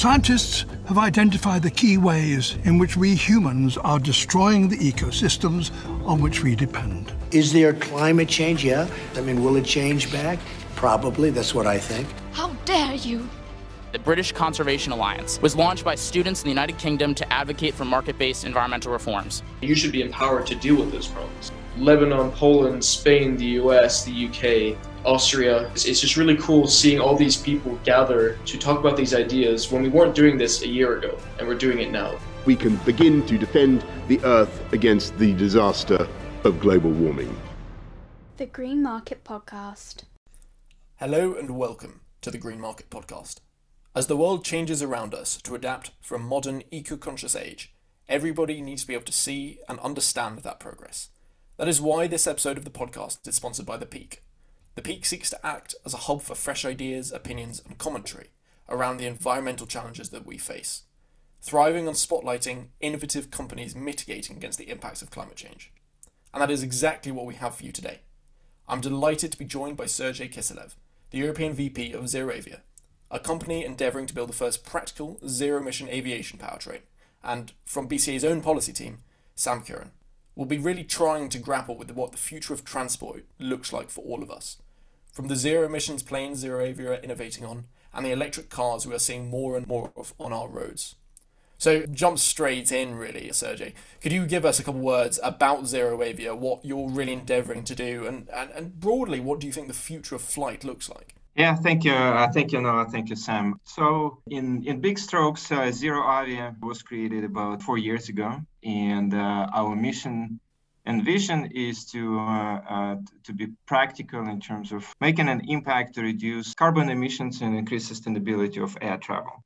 Scientists have identified the key ways in which we humans are destroying the ecosystems on which we depend. Is there climate change? Yeah. I mean, will it change back? Probably. That's what I think. How dare you! The British Conservation Alliance was launched by students in the United Kingdom to advocate for market based environmental reforms. You should be empowered to deal with those problems. Lebanon, Poland, Spain, the US, the UK, Austria. It's, it's just really cool seeing all these people gather to talk about these ideas when we weren't doing this a year ago, and we're doing it now. We can begin to defend the Earth against the disaster of global warming. The Green Market Podcast. Hello and welcome to the Green Market Podcast. As the world changes around us to adapt for a modern eco conscious age, everybody needs to be able to see and understand that progress. That is why this episode of the podcast is sponsored by The Peak. The Peak seeks to act as a hub for fresh ideas, opinions, and commentary around the environmental challenges that we face, thriving on spotlighting innovative companies mitigating against the impacts of climate change. And that is exactly what we have for you today. I'm delighted to be joined by Sergey Kiselev, the European VP of ZeroAvia, a company endeavouring to build the first practical zero emission aviation powertrain, and from BCA's own policy team, Sam Curran. We'll be really trying to grapple with what the future of transport looks like for all of us. From the zero emissions planes ZeroAvia are innovating on, and the electric cars we are seeing more and more of on our roads. So jump straight in, really, Sergey. Could you give us a couple words about ZeroAvia, what you're really endeavouring to do, and, and, and broadly, what do you think the future of flight looks like? Yeah, thank you. Uh, thank you, Noah. Thank you, Sam. So, in, in big strokes, uh, ZeroAvia was created about four years ago, and uh, our mission and vision is to uh, uh, to be practical in terms of making an impact to reduce carbon emissions and increase sustainability of air travel.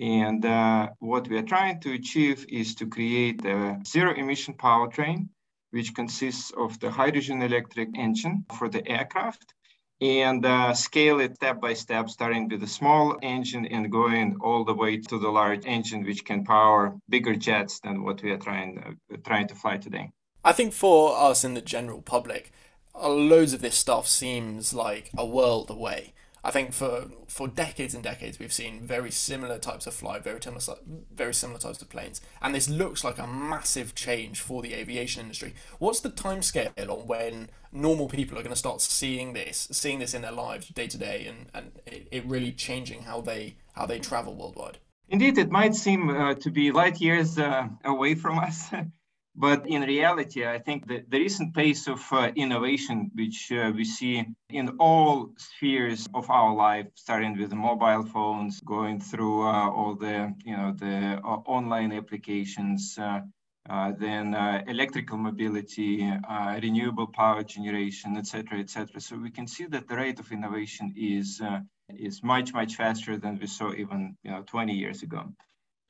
And uh, what we are trying to achieve is to create a zero emission powertrain, which consists of the hydrogen electric engine for the aircraft and uh, scale it step by step, starting with a small engine and going all the way to the large engine, which can power bigger jets than what we are trying uh, trying to fly today. I think for us in the general public, uh, loads of this stuff seems like a world away. I think for for decades and decades we've seen very similar types of flight, very similar very similar types of planes, and this looks like a massive change for the aviation industry. What's the timescale on when normal people are going to start seeing this, seeing this in their lives day to day, and and it, it really changing how they how they travel worldwide? Indeed, it might seem uh, to be light years uh, away from us. But in reality, I think that the recent pace of uh, innovation, which uh, we see in all spheres of our life, starting with mobile phones, going through uh, all the you know the uh, online applications, uh, uh, then electrical mobility, renewable power generation, etc., etc. So we can see that the rate of innovation is is much much faster than we saw even you know 20 years ago.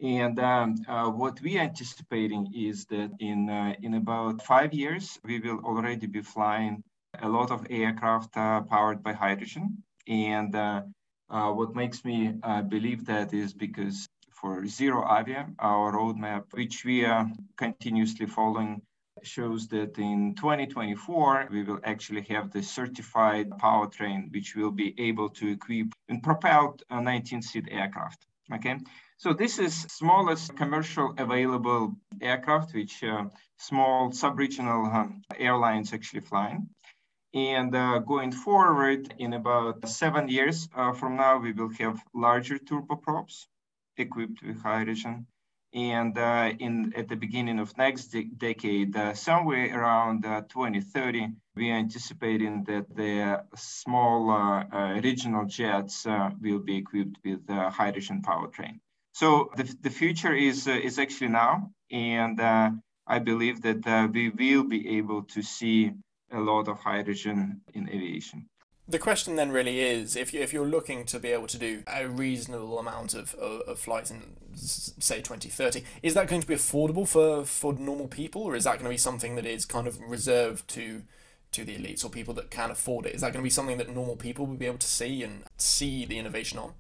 And um, uh, what we are anticipating is that in, uh, in about five years, we will already be flying a lot of aircraft uh, powered by hydrogen. And uh, uh, what makes me uh, believe that is because for ZeroAvia, our roadmap, which we are continuously following, shows that in 2024, we will actually have the certified powertrain, which will be able to equip and propel a 19-seat aircraft. Okay, so this is smallest commercial available aircraft, which uh, small sub-regional uh, airlines actually flying. And uh, going forward, in about seven years uh, from now, we will have larger turboprops equipped with hydrogen. And uh, in at the beginning of next de decade, uh, somewhere around 2030, we are anticipating that the small regional jets will be equipped with hydrogen powertrain. So the, the future is, uh, is actually now. And uh, I believe that uh, we will be able to see a lot of hydrogen in aviation. The question then really is if, you, if you're looking to be able to do a reasonable amount of, of, of flights in, say, 2030, is that going to be affordable for, for normal people, or is that going to be something that is kind of reserved to to the elites or people that can afford it? Is that going to be something that normal people will be able to see and see the innovation on?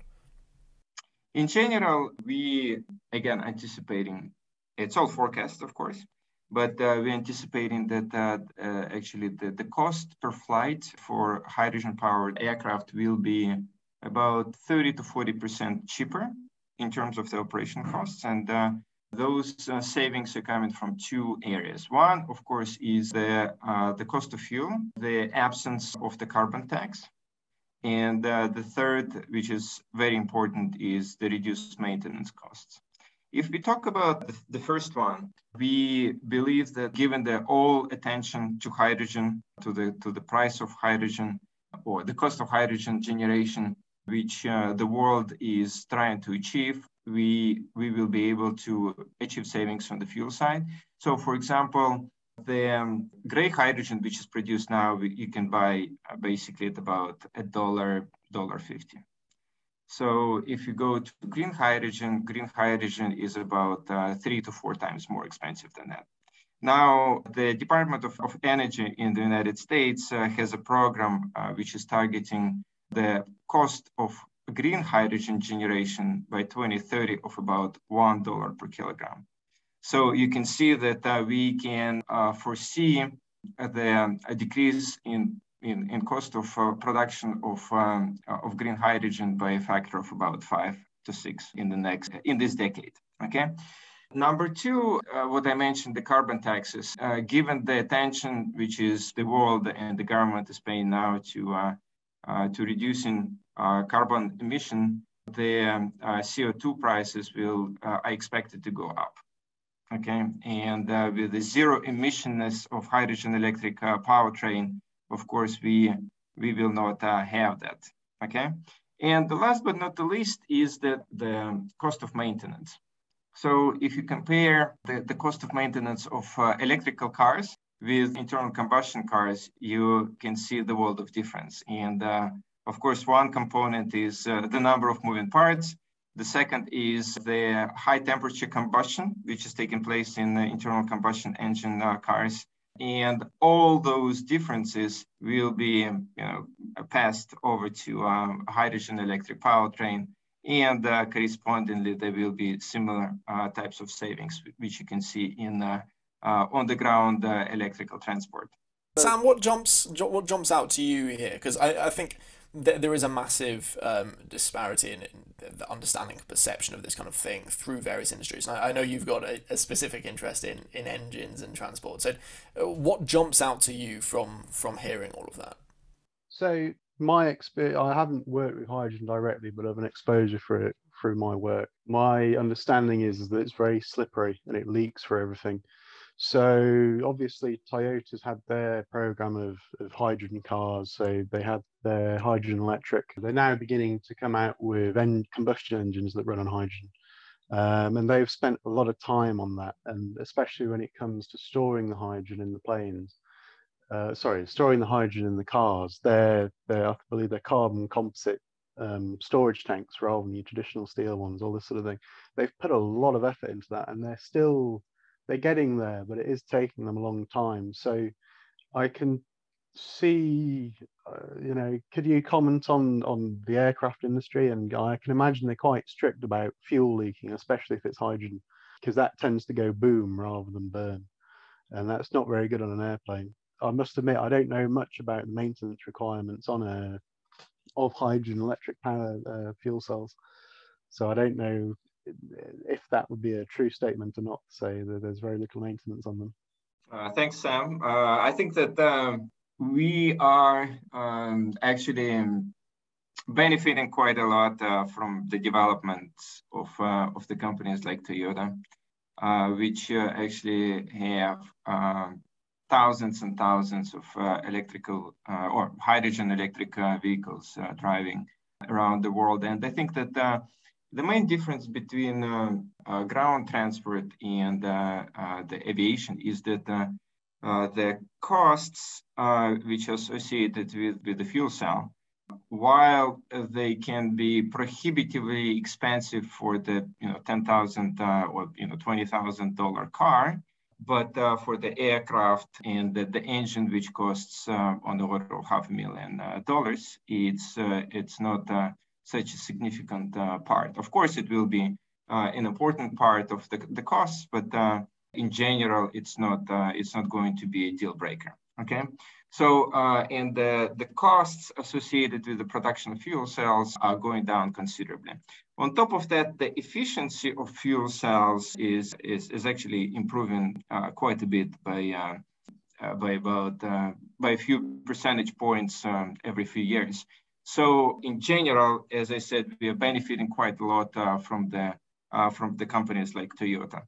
In general, we, again, anticipating, it's all forecast, of course, but uh, we're anticipating that uh, uh, actually the, the cost per flight for hydrogen powered aircraft will be about 30 to 40% cheaper in terms of the operation costs. And uh, those uh, savings are coming from two areas. One, of course, is the, uh, the cost of fuel, the absence of the carbon tax. And uh, the third, which is very important, is the reduced maintenance costs. If we talk about the first one, we believe that given the all attention to hydrogen, to the, to the price of hydrogen, or the cost of hydrogen generation, which uh, the world is trying to achieve, we, we will be able to achieve savings on the fuel side. So for example, the um, gray hydrogen, which is produced now, you can buy uh, basically at about a dollar, dollar fifty. So if you go to green hydrogen, green hydrogen is about uh, three to four times more expensive than that. Now, the Department of, of Energy in the United States uh, has a program uh, which is targeting the cost of green hydrogen generation by 2030 of about $1 per kilogram. So you can see that uh, we can uh, foresee the decrease in, in, in cost of uh, production of, um, of green hydrogen by a factor of about five to six in the next, in this decade, okay? Number two, uh, what I mentioned, the carbon taxes. Uh, given the attention which is the world and the government is paying now to uh, uh to reducing uh, carbon emission, the um, uh, CO2 prices will are expected to go up. Okay, and with the zero emissionness of hydrogen electric powertrain, of course we we will not have that. Okay, and the last but not the least is that the cost of maintenance. So if you compare the, the cost of maintenance of uh, electrical cars with internal combustion cars, you can see the world of difference. And uh, of course, one component is uh, the number of moving parts. The second is the high temperature combustion, which is taking place in the internal combustion engine uh, cars. And all those differences will be you know, passed over to um, hydrogen electric powertrain and uh, correspondingly there will be similar uh, types of savings which you can see in uh, on the ground uh, electrical transport. Sam, what jumps what jumps out to you here? Because I, I think th- there is a massive um, disparity in, in, the understanding perception of this kind of thing through various industries. And I, I know you've got a, a, specific interest in, in engines and transport. So, uh, what jumps out to you from from hearing all of that? So my experience, I haven't worked with hydrogen directly, but I've an exposure for it through my work. My understanding is that it's very slippery and it leaks for everything. So obviously Toyota's had their program of, of hydrogen cars. So they had their hydrogen electric. They're now beginning to come out with en- combustion engines that run on hydrogen. Um, and they've spent a lot of time on that, and especially when it comes to storing the hydrogen in the planes uh, sorry, storing the hydrogen in the cars, they're, they're I believe they're carbon composite um, storage tanks rather than your traditional steel ones, all this sort of thing. They've put a lot of effort into that and they're still, they're getting there, but it is taking them a long time. So I can see, uh, you know, could you comment on, on the aircraft industry? And I can imagine they're quite strict about fuel leaking, especially if it's hydrogen, because that tends to go boom rather than burn. And that's not very good on an airplane. I must admit I don't know much about the maintenance requirements on a of hydrogen electric power uh, fuel cells, so I don't know if that would be a true statement or not. Say that there's very little maintenance on them. Uh, thanks, Sam. Uh, I think that um, we are um, actually benefiting quite a lot uh, from the development of uh, of the companies like Toyota, uh, which actually have um, thousands and thousands of uh, electrical uh, or hydrogen electric uh, vehicles uh, driving around the world. And I think that uh, the main difference between uh, ground transport and the aviation is that the costs which are associated with, with the fuel cell, while they can be prohibitively expensive for the you know ten thousand or you know twenty thousand dollar car, but uh, for the aircraft and the, the engine, which costs uh, on the order of half a million uh, dollars, it's uh, it's not uh, such a significant uh, part. Of course, it will be an important part of the, the costs, but in general, it's not it's not going to be a deal breaker. Okay, so uh, and the, the costs associated with the production of fuel cells are going down considerably. On top of that, the efficiency of fuel cells is, is, is actually improving uh, quite a bit by, uh, uh by about uh, by a few percentage points um, every few years. So in general, as I said, we are benefiting quite a lot uh, from the from the companies like Toyota.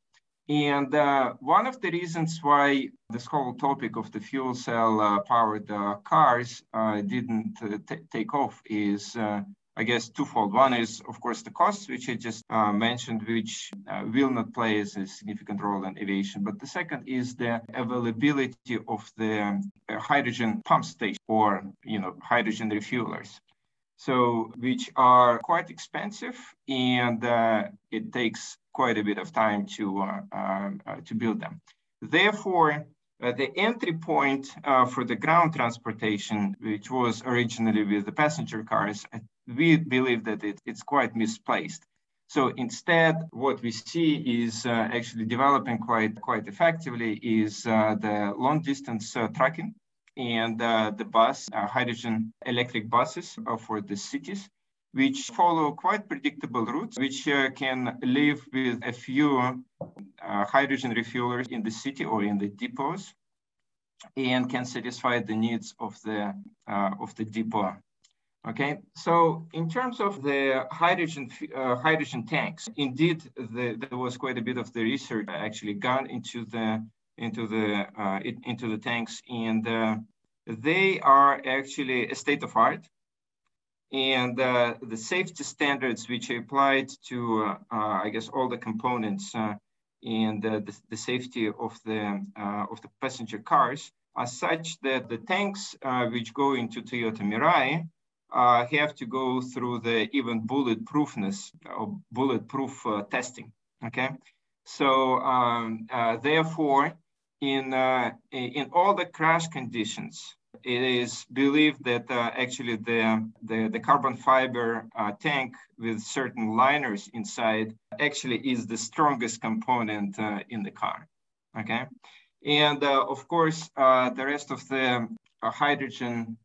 And uh, one of the reasons why this whole topic of the fuel cell uh, powered uh, cars uh, didn't uh, take off is, uh, I guess, twofold. One is, of course, the costs, which I just mentioned, which will not play as a significant role in aviation. But the second is the availability of the hydrogen pump station or, you know, hydrogen refuelers so which are quite expensive and uh, it takes quite a bit of time to, uh, uh, uh to build them. Therefore, uh, the entry point uh, for the ground transportation, which was originally with the passenger cars, we believe that it, it's quite misplaced. So instead, what we see is actually developing quite, quite effectively is the long distance tracking and uh, the bus, uh, hydrogen electric buses uh, for the cities, which follow quite predictable routes, which uh, can live with a few uh, hydrogen refuelers in the city or in the depots, and can satisfy the needs of the uh, of the depot. Okay, so in terms of the hydrogen hydrogen tanks, indeed, the, there was quite a bit of the research actually gone into the into the uh, into the tanks, and uh, they are actually a state of art. And uh, the safety standards which are applied to, uh, uh, I guess, all the components uh, and the, the, safety of the of the passenger cars are such that the tanks which go into Toyota Mirai have to go through the even bulletproofness or bulletproof testing. Okay, so um, therefore in, uh, in all the crash conditions, it is believed that uh, actually the, the, the, carbon fiber uh, tank with certain liners inside actually is the strongest component uh, in the car, okay? And uh, of course, uh, the rest of the hydrogen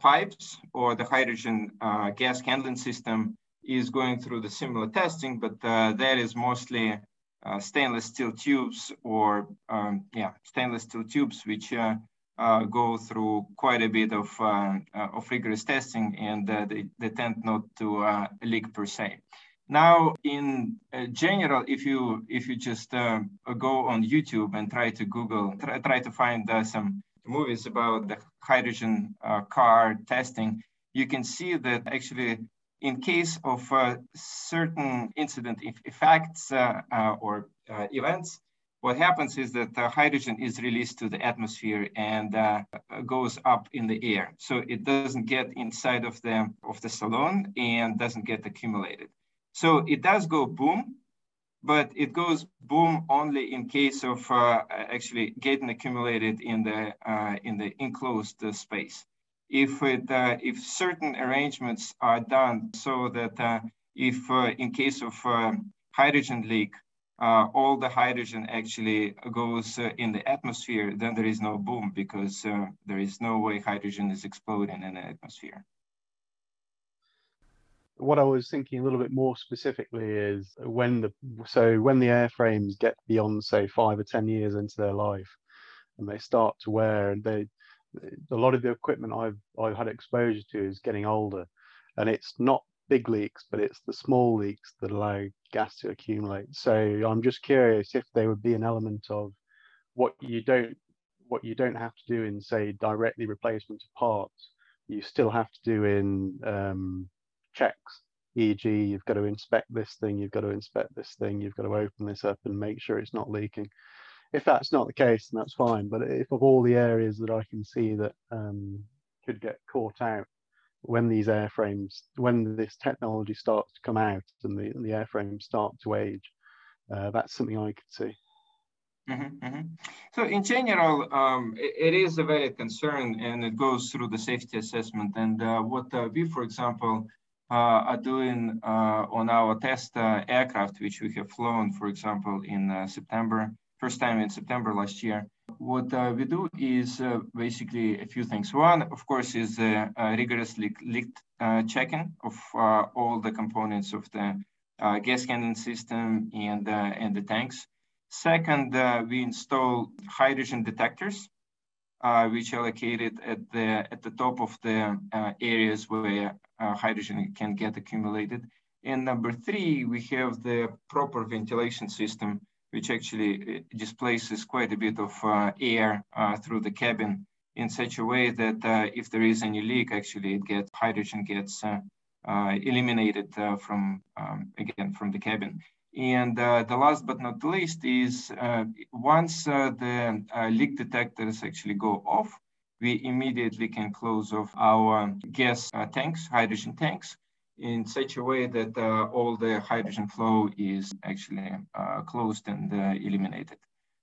pipes or the hydrogen gas handling system is going through the similar testing, but that is mostly uh, stainless steel tubes or um, yeah stainless steel tubes which uh, uh, go through quite a bit of uh, uh, of rigorous testing and uh, they, they tend not to leak per se. Now in general if you if you just go on youtube and try to google try, try to find some movies about the hydrogen car testing you can see that actually in case of uh, certain incident effects uh, uh, or uh, events, what happens is that the hydrogen is released to the atmosphere and uh, goes up in the air. So it doesn't get inside of the, of the salon and doesn't get accumulated. So it does go boom, but it goes boom only in case of uh, actually getting accumulated in the, in the enclosed space. If it uh, if certain arrangements are done so that uh, if uh, in case of uh, hydrogen leak uh, all the hydrogen actually goes uh, in the atmosphere then there is no boom because there is no way hydrogen is exploding in the atmosphere what I was thinking a little bit more specifically is when the so when the airframes get beyond say five or ten years into their life and they start to wear and they a lot of the equipment I've I've had exposure to is getting older, and it's not big leaks, but it's the small leaks that allow gas to accumulate. So I'm just curious if there would be an element of what you don't what you don't have to do in say directly replacement of parts, you still have to do in um, checks. E.g., you've got to inspect this thing, you've got to inspect this thing, you've got to open this up and make sure it's not leaking if that's not the case, then that's fine. But if of all the areas that I can see that um, could get caught out when these airframes, when this technology starts to come out and the, and the airframes start to age, uh, that's something I could see. Mm-hmm, mm-hmm. So in general, um, it, it is a valid concern and it goes through the safety assessment. And uh, what uh, we, for example, are doing uh, on our test uh, aircraft, which we have flown, for example, in September, first time in September last year. what uh, we do is uh, basically a few things. One, of course, is uh, rigorous leak, checking of all the components of the gas handling system and, and the tanks. Second, we install hydrogen detectors uh, which are located at the at the top of the uh, areas where uh, hydrogen can get accumulated. And number three, we have the proper ventilation system, which actually uh, displaces quite a bit of uh, air uh, through the cabin in such a way that if there is any leak, actually it gets hydrogen gets eliminated from um, again from the cabin. And uh, the last but not least is uh, once uh, the uh, leak detectors actually go off, we immediately can close off our gas uh, tanks, hydrogen tanks, in such a way that uh, all the hydrogen flow is actually closed and eliminated.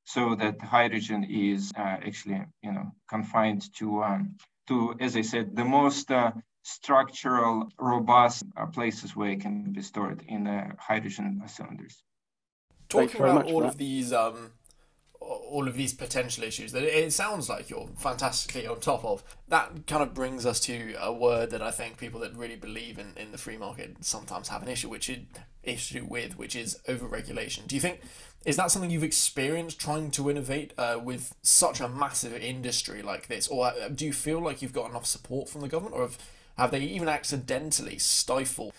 So that hydrogen is actually, you know, confined to, um, to, as I said, the most structural, robust uh, places where it can be stored in the hydrogen cylinders. Talking about all of these, um, all of these potential issues that it sounds like you're fantastically on top of. That kind of brings us to a word that I think people that really believe in, in the free market sometimes have an issue, which is issue with, which is overregulation. Do you think is that something you've experienced trying to innovate uh, with such a massive industry like this, or uh, do you feel like you've got enough support from the government, or have have they even accidentally stifled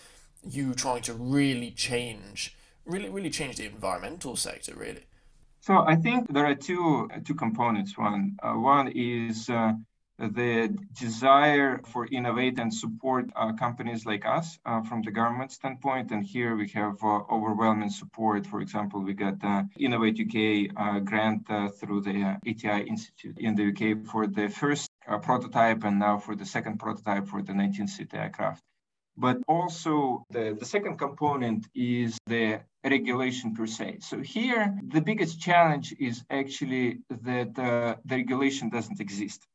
you trying to really change, really, really change the environmental sector, really? So I think there are two two components. One uh, one is uh, the desire for innovate and support uh, companies like us uh, from the government standpoint. And here we have uh, overwhelming support. For example, we got uh, Innovate UK grant through the ATI Institute in the UK for the first uh, prototype and now for the second prototype for the 19-seat aircraft. But also the, the second component is the regulation per se. So here, the biggest challenge is actually that uh, the regulation doesn't exist.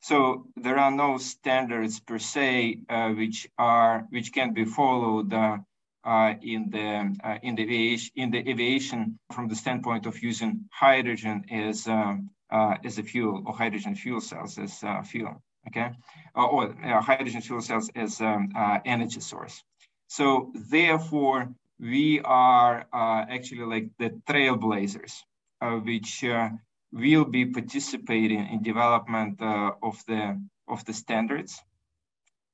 So there are no standards per se uh, which are which can be followed uh, uh, in the uh, in the aviation in the aviation from the standpoint of using hydrogen as um, uh, as a fuel or hydrogen fuel cells as uh, fuel, okay? Uh, or hydrogen fuel cells as um, energy source. So therefore, we are actually like the trailblazers, which will be participating in development of the of the standards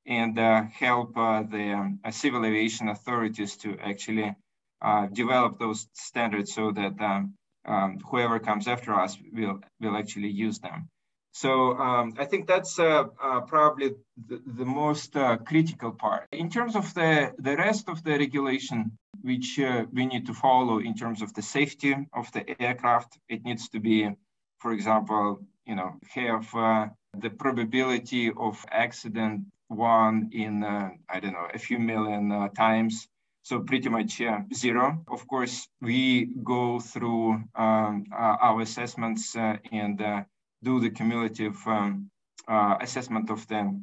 and uh, help uh, the um, uh, civil aviation authorities to actually develop those standards so that um, um, whoever comes after us will will actually use them. So um, I think that's uh, uh, probably the, the most uh, critical part. In terms of the, the rest of the regulation, which uh, we need to follow in terms of the safety of the aircraft, it needs to be, for example, you know, have uh, the probability of accident one in, uh, I don't know, a few million times so pretty much zero. Of course, we go through um, our assessments and do the cumulative um, uh, assessment of the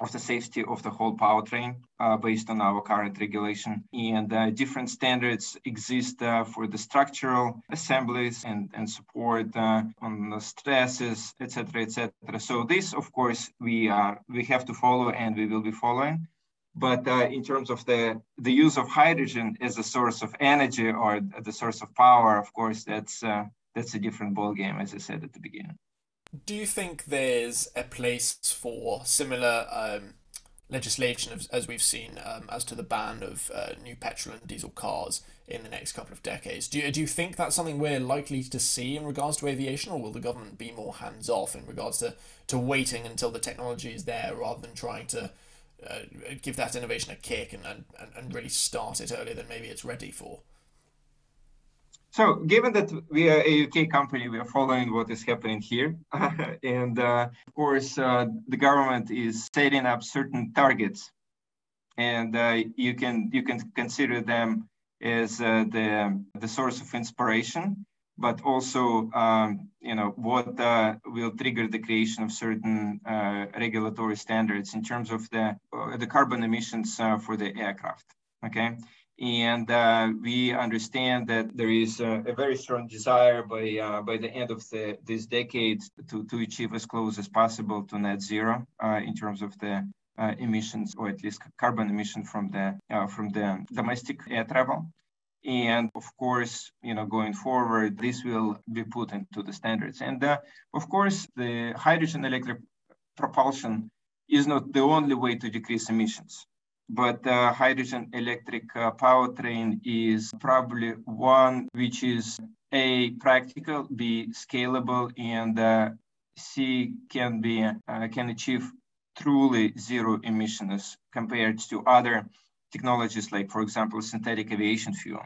of the safety of the whole powertrain uh, based on our current regulation. And uh, different standards exist for the structural assemblies and, and support on the stresses, etc., etc. So this, of course, we are we have to follow and we will be following. But uh, in terms of the, the use of hydrogen as a source of energy or the source of power, of course, that's, uh, that's a different ballgame, as I said at the beginning. Do you think there's a place for similar um, legislation as, as we've seen um, as to the ban of uh, new petrol and diesel cars in the next couple of decades? Do you, do you think that's something we're likely to see in regards to aviation, or will the government be more hands off in regards to, to waiting until the technology is there rather than trying to uh, give that innovation a kick and, and, and really start it earlier than maybe it's ready for? So, given that we are a UK company, we are following what is happening here, and uh, of course, uh, the government is setting up certain targets, and uh, you can you can consider them as uh, the the source of inspiration but also um, you know what uh, will trigger the creation of certain uh, regulatory standards in terms of the the carbon emissions for the aircraft okay And uh, we understand that there is a, a very strong desire by uh, by the end of the, this decade to, to achieve as close as possible to net zero uh, in terms of the uh, emissions, or at least carbon emission from the uh, from the domestic air travel. And of course, you know, going forward, this will be put into the standards. And uh, of course, the hydrogen electric propulsion is not the only way to decrease emissions but uh, hydrogen electric uh, powertrain is probably one which is a practical b scalable and uh, c can be uh, can achieve truly zero emissions compared to other technologies like for example synthetic aviation fuel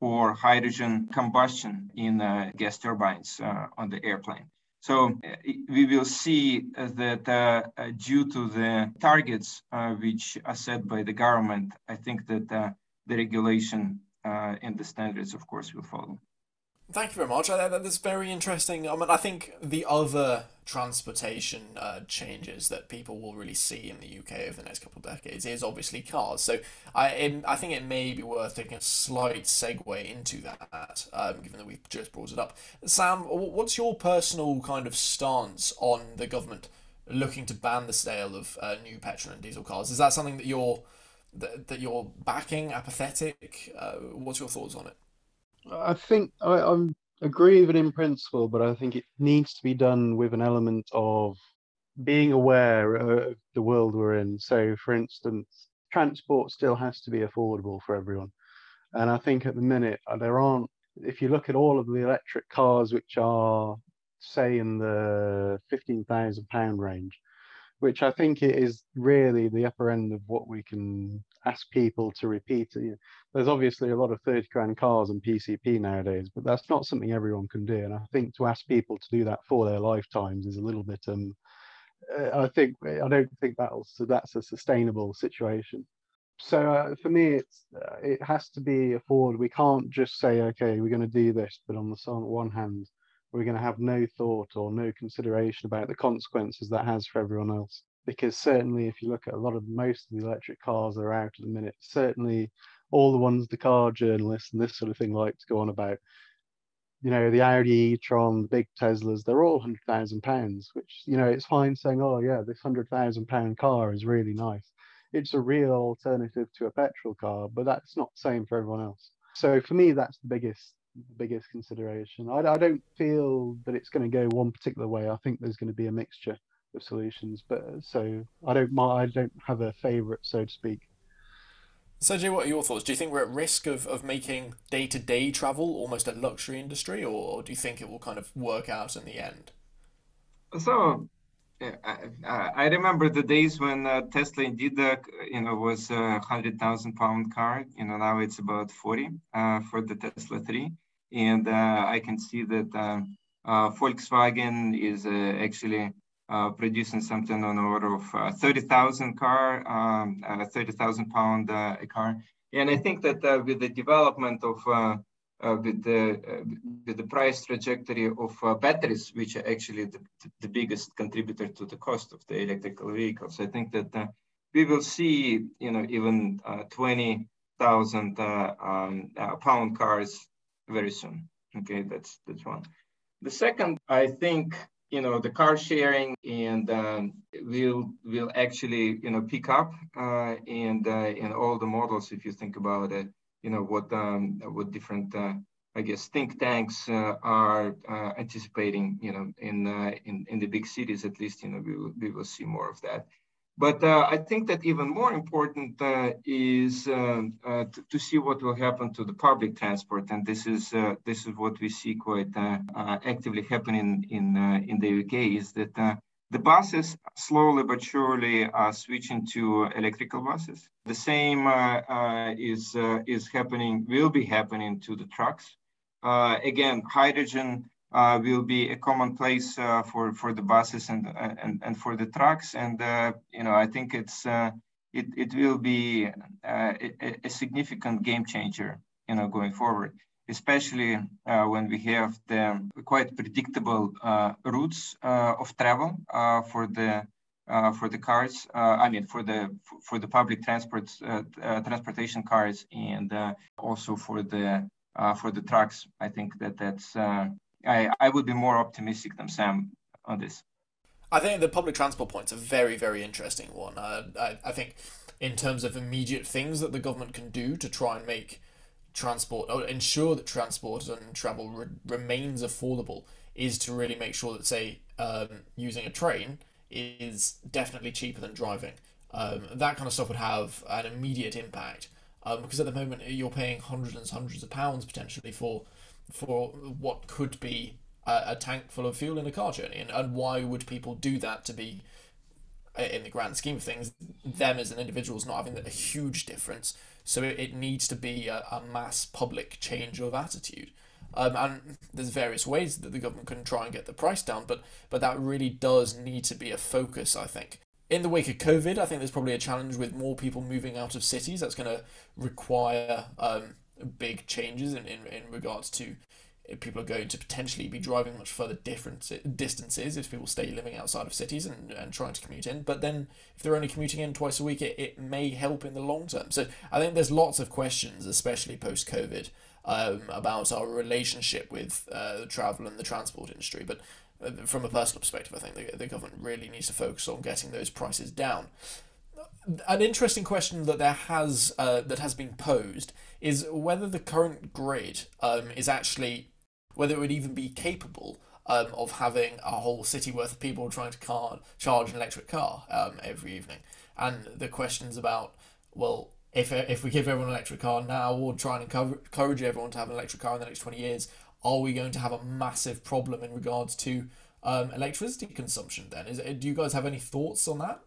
or hydrogen combustion in uh, gas turbines uh, on the airplane so uh, we will see that uh, uh, due to the targets which are set by the government, I think that the regulation and the standards, of course, will follow. Thank you very much. That's very interesting. I mean, I think the other transportation uh, changes that people will really see in the UK over the next couple of decades is obviously cars. So I it, I think it may be worth taking a slight segue into that, um, given that we've just brought it up. Sam, what's your personal kind of stance on the government looking to ban the sale of uh, new petrol and diesel cars? Is that something that you're that, that you're backing, apathetic? Uh, what's your thoughts on it? I think I, I'm agree with it in principle, but I think it needs to be done with an element of being aware of the world we're in. So, for instance, transport still has to be affordable for everyone. And I think at the minute, uh, there aren't, if you look at all of the electric cars which are, say, in the £15,000 range, which I think it is really the upper end of what we can ask people to repeat. There's obviously a lot of 30 grand cars and PCP nowadays, but that's not something everyone can do. And I think to ask people to do that for their lifetimes is a little bit, um, uh, I think, I don't think that'll, so that's a sustainable situation. So uh, for me, it's uh, it has to be affordable. We can't just say, okay, we're going to do this, but on the one hand, we're going to have no thought or no consideration about the consequences that has for everyone else. Because certainly, if you look at a lot of most of the electric cars that are out at the minute, certainly all the ones the car journalists and this sort of thing like to go on about, you know, the Audi e-tron, the big Teslas, they're all hundred thousand pounds. Which you know, it's fine saying, oh yeah, this hundred thousand pound car is really nice. It's a real alternative to a petrol car, but that's not the same for everyone else. So for me, that's the biggest biggest consideration. I, I don't feel that it's going to go one particular way. I think there's going to be a mixture of solutions, but so I don't I don't have a favourite, so to speak. Sergey, what are your thoughts? Do you think we're at risk of, of making day to day travel almost a luxury industry, or do you think it will kind of work out in the end? So, I, I remember the days when uh, Tesla indeed, uh, you know, was a hundred thousand pound car. You know, now it's about forty uh, for the Tesla three and uh, I can see that uh, uh, Volkswagen is actually producing something on the order of 30,000 car, um, 30,000 pound a car. And I think that with the development of uh, with the uh, with the price trajectory of uh, batteries, which are actually the, the biggest contributor to the cost of the electrical vehicles. I think that we will see, you know, even twenty thousand um, pound cars very soon. Okay, that's that's one. The second, I think, you know, the car sharing and um, will will actually, you know, pick up uh, and uh, in all the models. If you think about it, you know, what um, what different uh, I guess think tanks uh, are uh, anticipating, you know, in, uh, in in the big cities at least, you know, we will, we will see more of that. But uh, I think that even more important uh, is uh, uh to, to, see what will happen to the public transport, and this is uh, this is what we see quite uh, actively happening in in the UK. Is that the buses slowly but surely are switching to electrical buses. The same is is happening, will be happening to the trucks. again, hydrogen uh, will be a commonplace uh, for for the buses and and and for the trucks. And uh, you know, I think it's uh, it it will be uh, a, a, significant game changer. You know, going forward, especially uh, when we have the quite predictable routes of travel for the for the cars. I mean, for the for the public transport transportation cars, and also for the for the trucks. I think that that's. I I would be more optimistic than Sam on this. I think the public transport point's a very very interesting one. I I think in terms of immediate things that the government can do to try and make transport or ensure that transport and travel re- remains affordable is to really make sure that say um, using a train is definitely cheaper than driving. Um, that kind of stuff would have an immediate impact um, because at the moment you're paying hundreds and hundreds of pounds potentially for for what could be a, a tank full of fuel in a car journey, and, and why would people do that to be in the grand scheme of things, them as an individual is not having a huge difference. So it, it needs to be a, a mass public change of attitude. Um, and there's various ways that the government can try and get the price down, but but that really does need to be a focus, I think. In the wake of COVID, I think there's probably a challenge with more people moving out of cities. That's going to require um, big changes in, in, in regards to people are going to potentially be driving much further different distances if people stay living outside of cities and, and trying to commute in. But then if they're only commuting in twice a week, it, it may help in the long term. So I think there's lots of questions, especially post COVID, um, about our relationship with uh, travel and the transport industry. But uh, from a personal perspective, I think the, the government really needs to focus on getting those prices down. An interesting question that there has uh, that has been posed is whether the current grid um, is actually whether it would even be capable um, of having a whole city worth of people trying to car, charge an electric car um, every evening. And the questions about, well, if, if we give everyone an electric car now or try and encourage everyone to have an electric car in the next 20 years, are we going to have a massive problem in regards to um, electricity consumption then? Is, do you guys have any thoughts on that?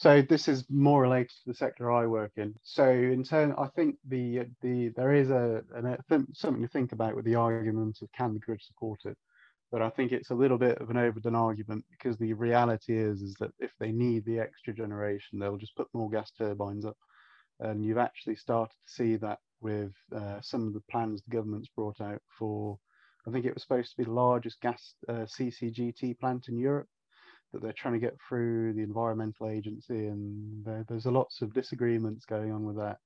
So this is more related to the sector I work in. So in turn, I think the the there is a, an, something to think about with the argument of can the grid support it, but I think it's a little bit of an overdone argument because the reality is is that if they need the extra generation, they'll just put more gas turbines up, and you've actually started to see that with uh, some of the plans the government's brought out for. I think it was supposed to be the largest gas uh, CCGT plant in Europe that they're trying to get through the environmental agency, and there, there's a lots of disagreements going on with that.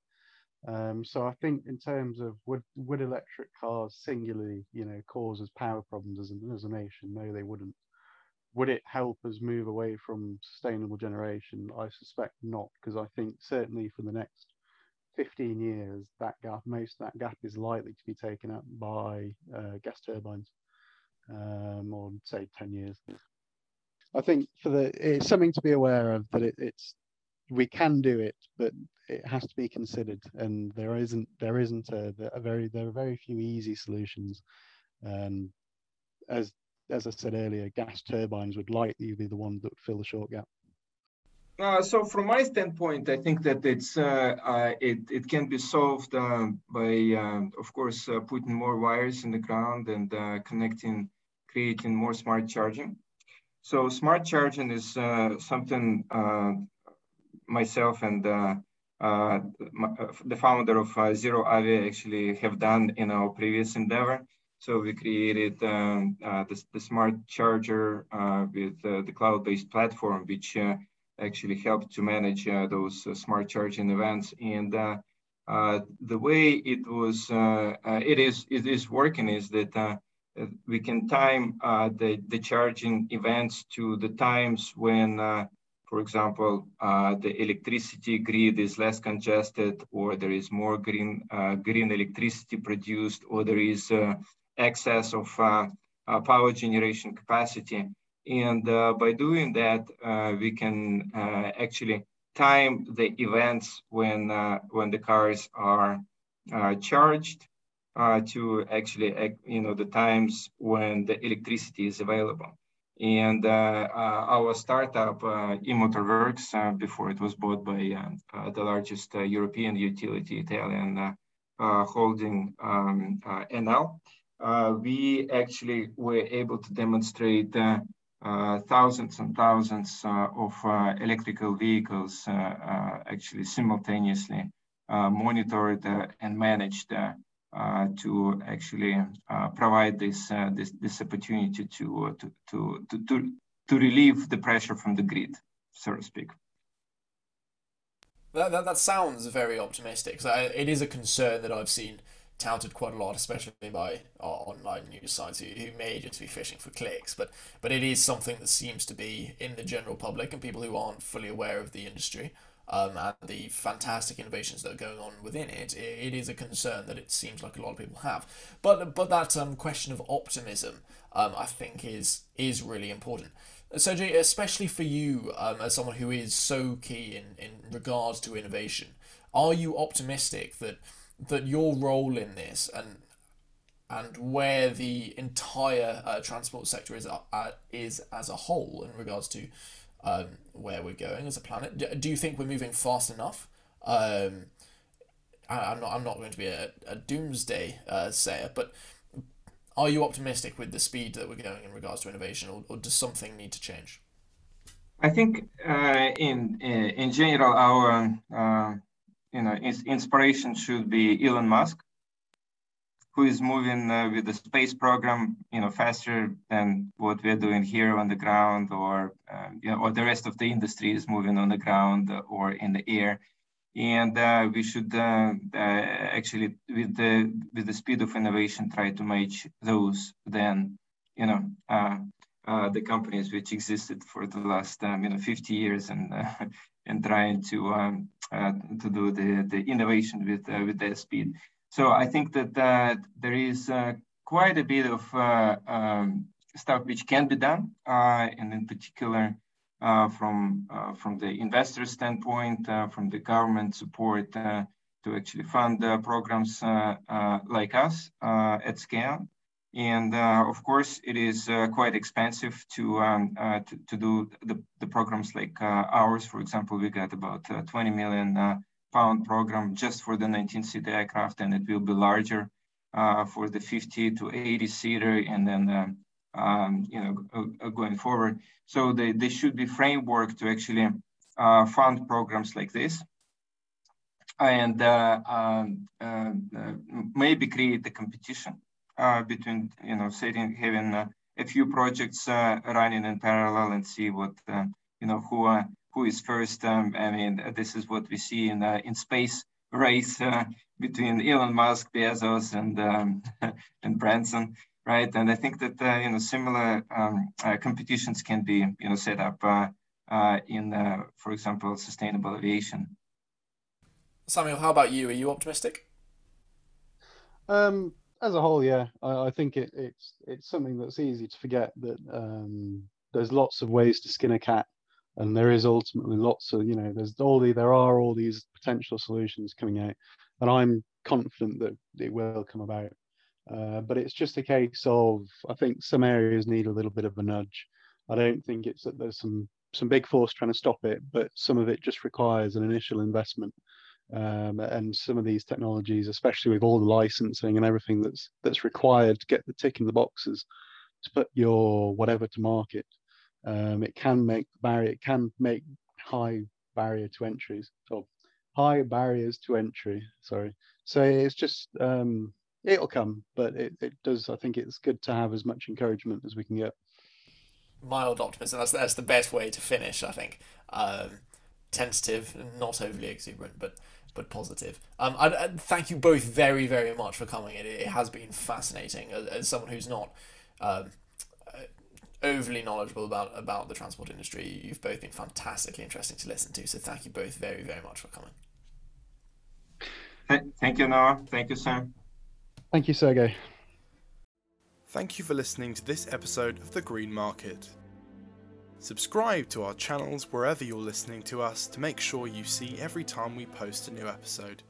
Um, so I think in terms of would would electric cars singularly, you know, cause us power problems as a, as a nation? No, they wouldn't. Would it help us move away from sustainable generation? I suspect not, because I think certainly for the next 15 years, that gap, most that gap is likely to be taken up by uh, gas turbines, um, or say 10 years. I think for the it's something to be aware of that it, it's we can do it, but it has to be considered, and there isn't there isn't a, a very there are very few easy solutions. Um, as as I said earlier, gas turbines would likely be the ones that would fill the short gap. Uh, so from my standpoint, I think that it's uh, uh, it it can be solved uh, by, um, of course, uh, putting more wires in the ground and uh, connecting, creating more smart charging. So smart charging is uh, something uh, myself and uh, uh my, uh, the founder of uh, ZeroAvia actually have done in our previous endeavor. So we created um, the, the, smart charger with the cloud-based platform, which actually helped to manage those smart charging events. And the way it was, it is it is working is that we can time uh, the, the charging events to the times when, uh, for example, uh, the electricity grid is less congested or there is more green, uh, green electricity produced or there is uh, excess of uh, power generation capacity. And by doing that, we can actually time the events when, when the cars are charged uh, to actually, uh, you know, the times when the electricity is available. And uh, uh our startup, uh, eMotorWerks, uh, before it was bought by the largest European utility, Italian holding um, we actually were able to demonstrate thousands and thousands of electrical vehicles actually simultaneously monitored and managed uh, to actually uh, provide this, uh, this, this opportunity to, to, to, to, to relieve the pressure from the grid. so to speak. That, that, that sounds very optimistic. So it is a concern that I've seen touted quite a lot, especially by uh, online news sites who, who may just be fishing for clicks. But but it is something that seems to be in the general public and people who aren't fully aware of the industry um, and the fantastic innovations that are going on within it, it, is a concern that it seems like a lot of people have. But but that um, question of optimism, um, I think, is is really important. Sergey, especially for you um, as someone who is so key in, in regards to innovation, are you optimistic that that your role in this and and where the entire uh, transport sector is uh, is as a whole in regards to um, where we're going as a planet. Do you think we're moving fast enough? Um, I, am not. I'm not going to be a, a doomsday uh, sayer, but are you optimistic with the speed that we're going in regards to innovation, or, or does something need to change? I think uh, in in general, our uh, you know inspiration should be Elon Musk who is moving uh, with the space program, you know, faster than what we're doing here on the ground, or um, you know, or the rest of the industry is moving on the ground or in the air. And uh, we should uh, uh actually, with the with the speed of innovation, try to match those. Then, you know, uh, uh, the companies which existed for the last um, you know 50 years and and trying to um, to do the the innovation with with their speed. So I think that uh, there is uh, quite a bit of uh, um, stuff which can be done, uh, and in particular uh, from uh, from the investor standpoint, from the government support to actually fund programs like us at scale. And of course, it is quite expensive to, um, to, to do the, the programs like ours. For example, we got about 20 million pound program just for the 19-seater aircraft, and it will be larger uh, for the 50 to 80 seater, and then uh, um, you know uh, going forward. So they, there should be framework to actually uh, fund programs like this, and uh, um, uh, maybe create a competition between you know setting having a few projects running in parallel and see what you know who are who is first. Um, I mean, this is what we see in uh, in space race uh, between Elon Musk, Bezos, and um, and Branson, right? And I think that uh, you know similar um, uh, competitions can be you know set up uh, uh, in, for example, sustainable aviation. Samuel, how about you? Are you optimistic? Um, as a whole, yeah, I, I think it, it's it's something that's easy to forget that um, there's lots of ways to skin a cat and there is ultimately lots of you know there's all the there are all these potential solutions coming out. And i'm confident that it will come about. Uh, but it's just a case of i think some areas need a little bit of a nudge. I don't think it's that there's some some big force trying to stop it but some of it just requires an initial investment. Um, and some of these technologies especially with all the licensing and everything that's that's required to get the tick in the boxes to put your whatever to market um, it can make barrier, it can make high barrier to entries or high barriers to entry. Sorry. So it's just um, it'll come, but it, it does. I think it's good to have as much encouragement as we can get. Mild optimism. That's that's the best way to finish. I think. Um, tentative, not overly exuberant, but but positive. Um, I, I, thank you both very very much for coming. It, it has been fascinating as, as someone who's not. Um, overly knowledgeable about about the transport industry. You've both been fantastically interesting to listen to. So thank you both very very much for coming. Thank you, Noah. Thank you, Sam. Thank you, Sergey. Thank you for listening to this episode of The Green Market. Subscribe to our channels wherever you're listening to us to make sure you see every time we post a new episode.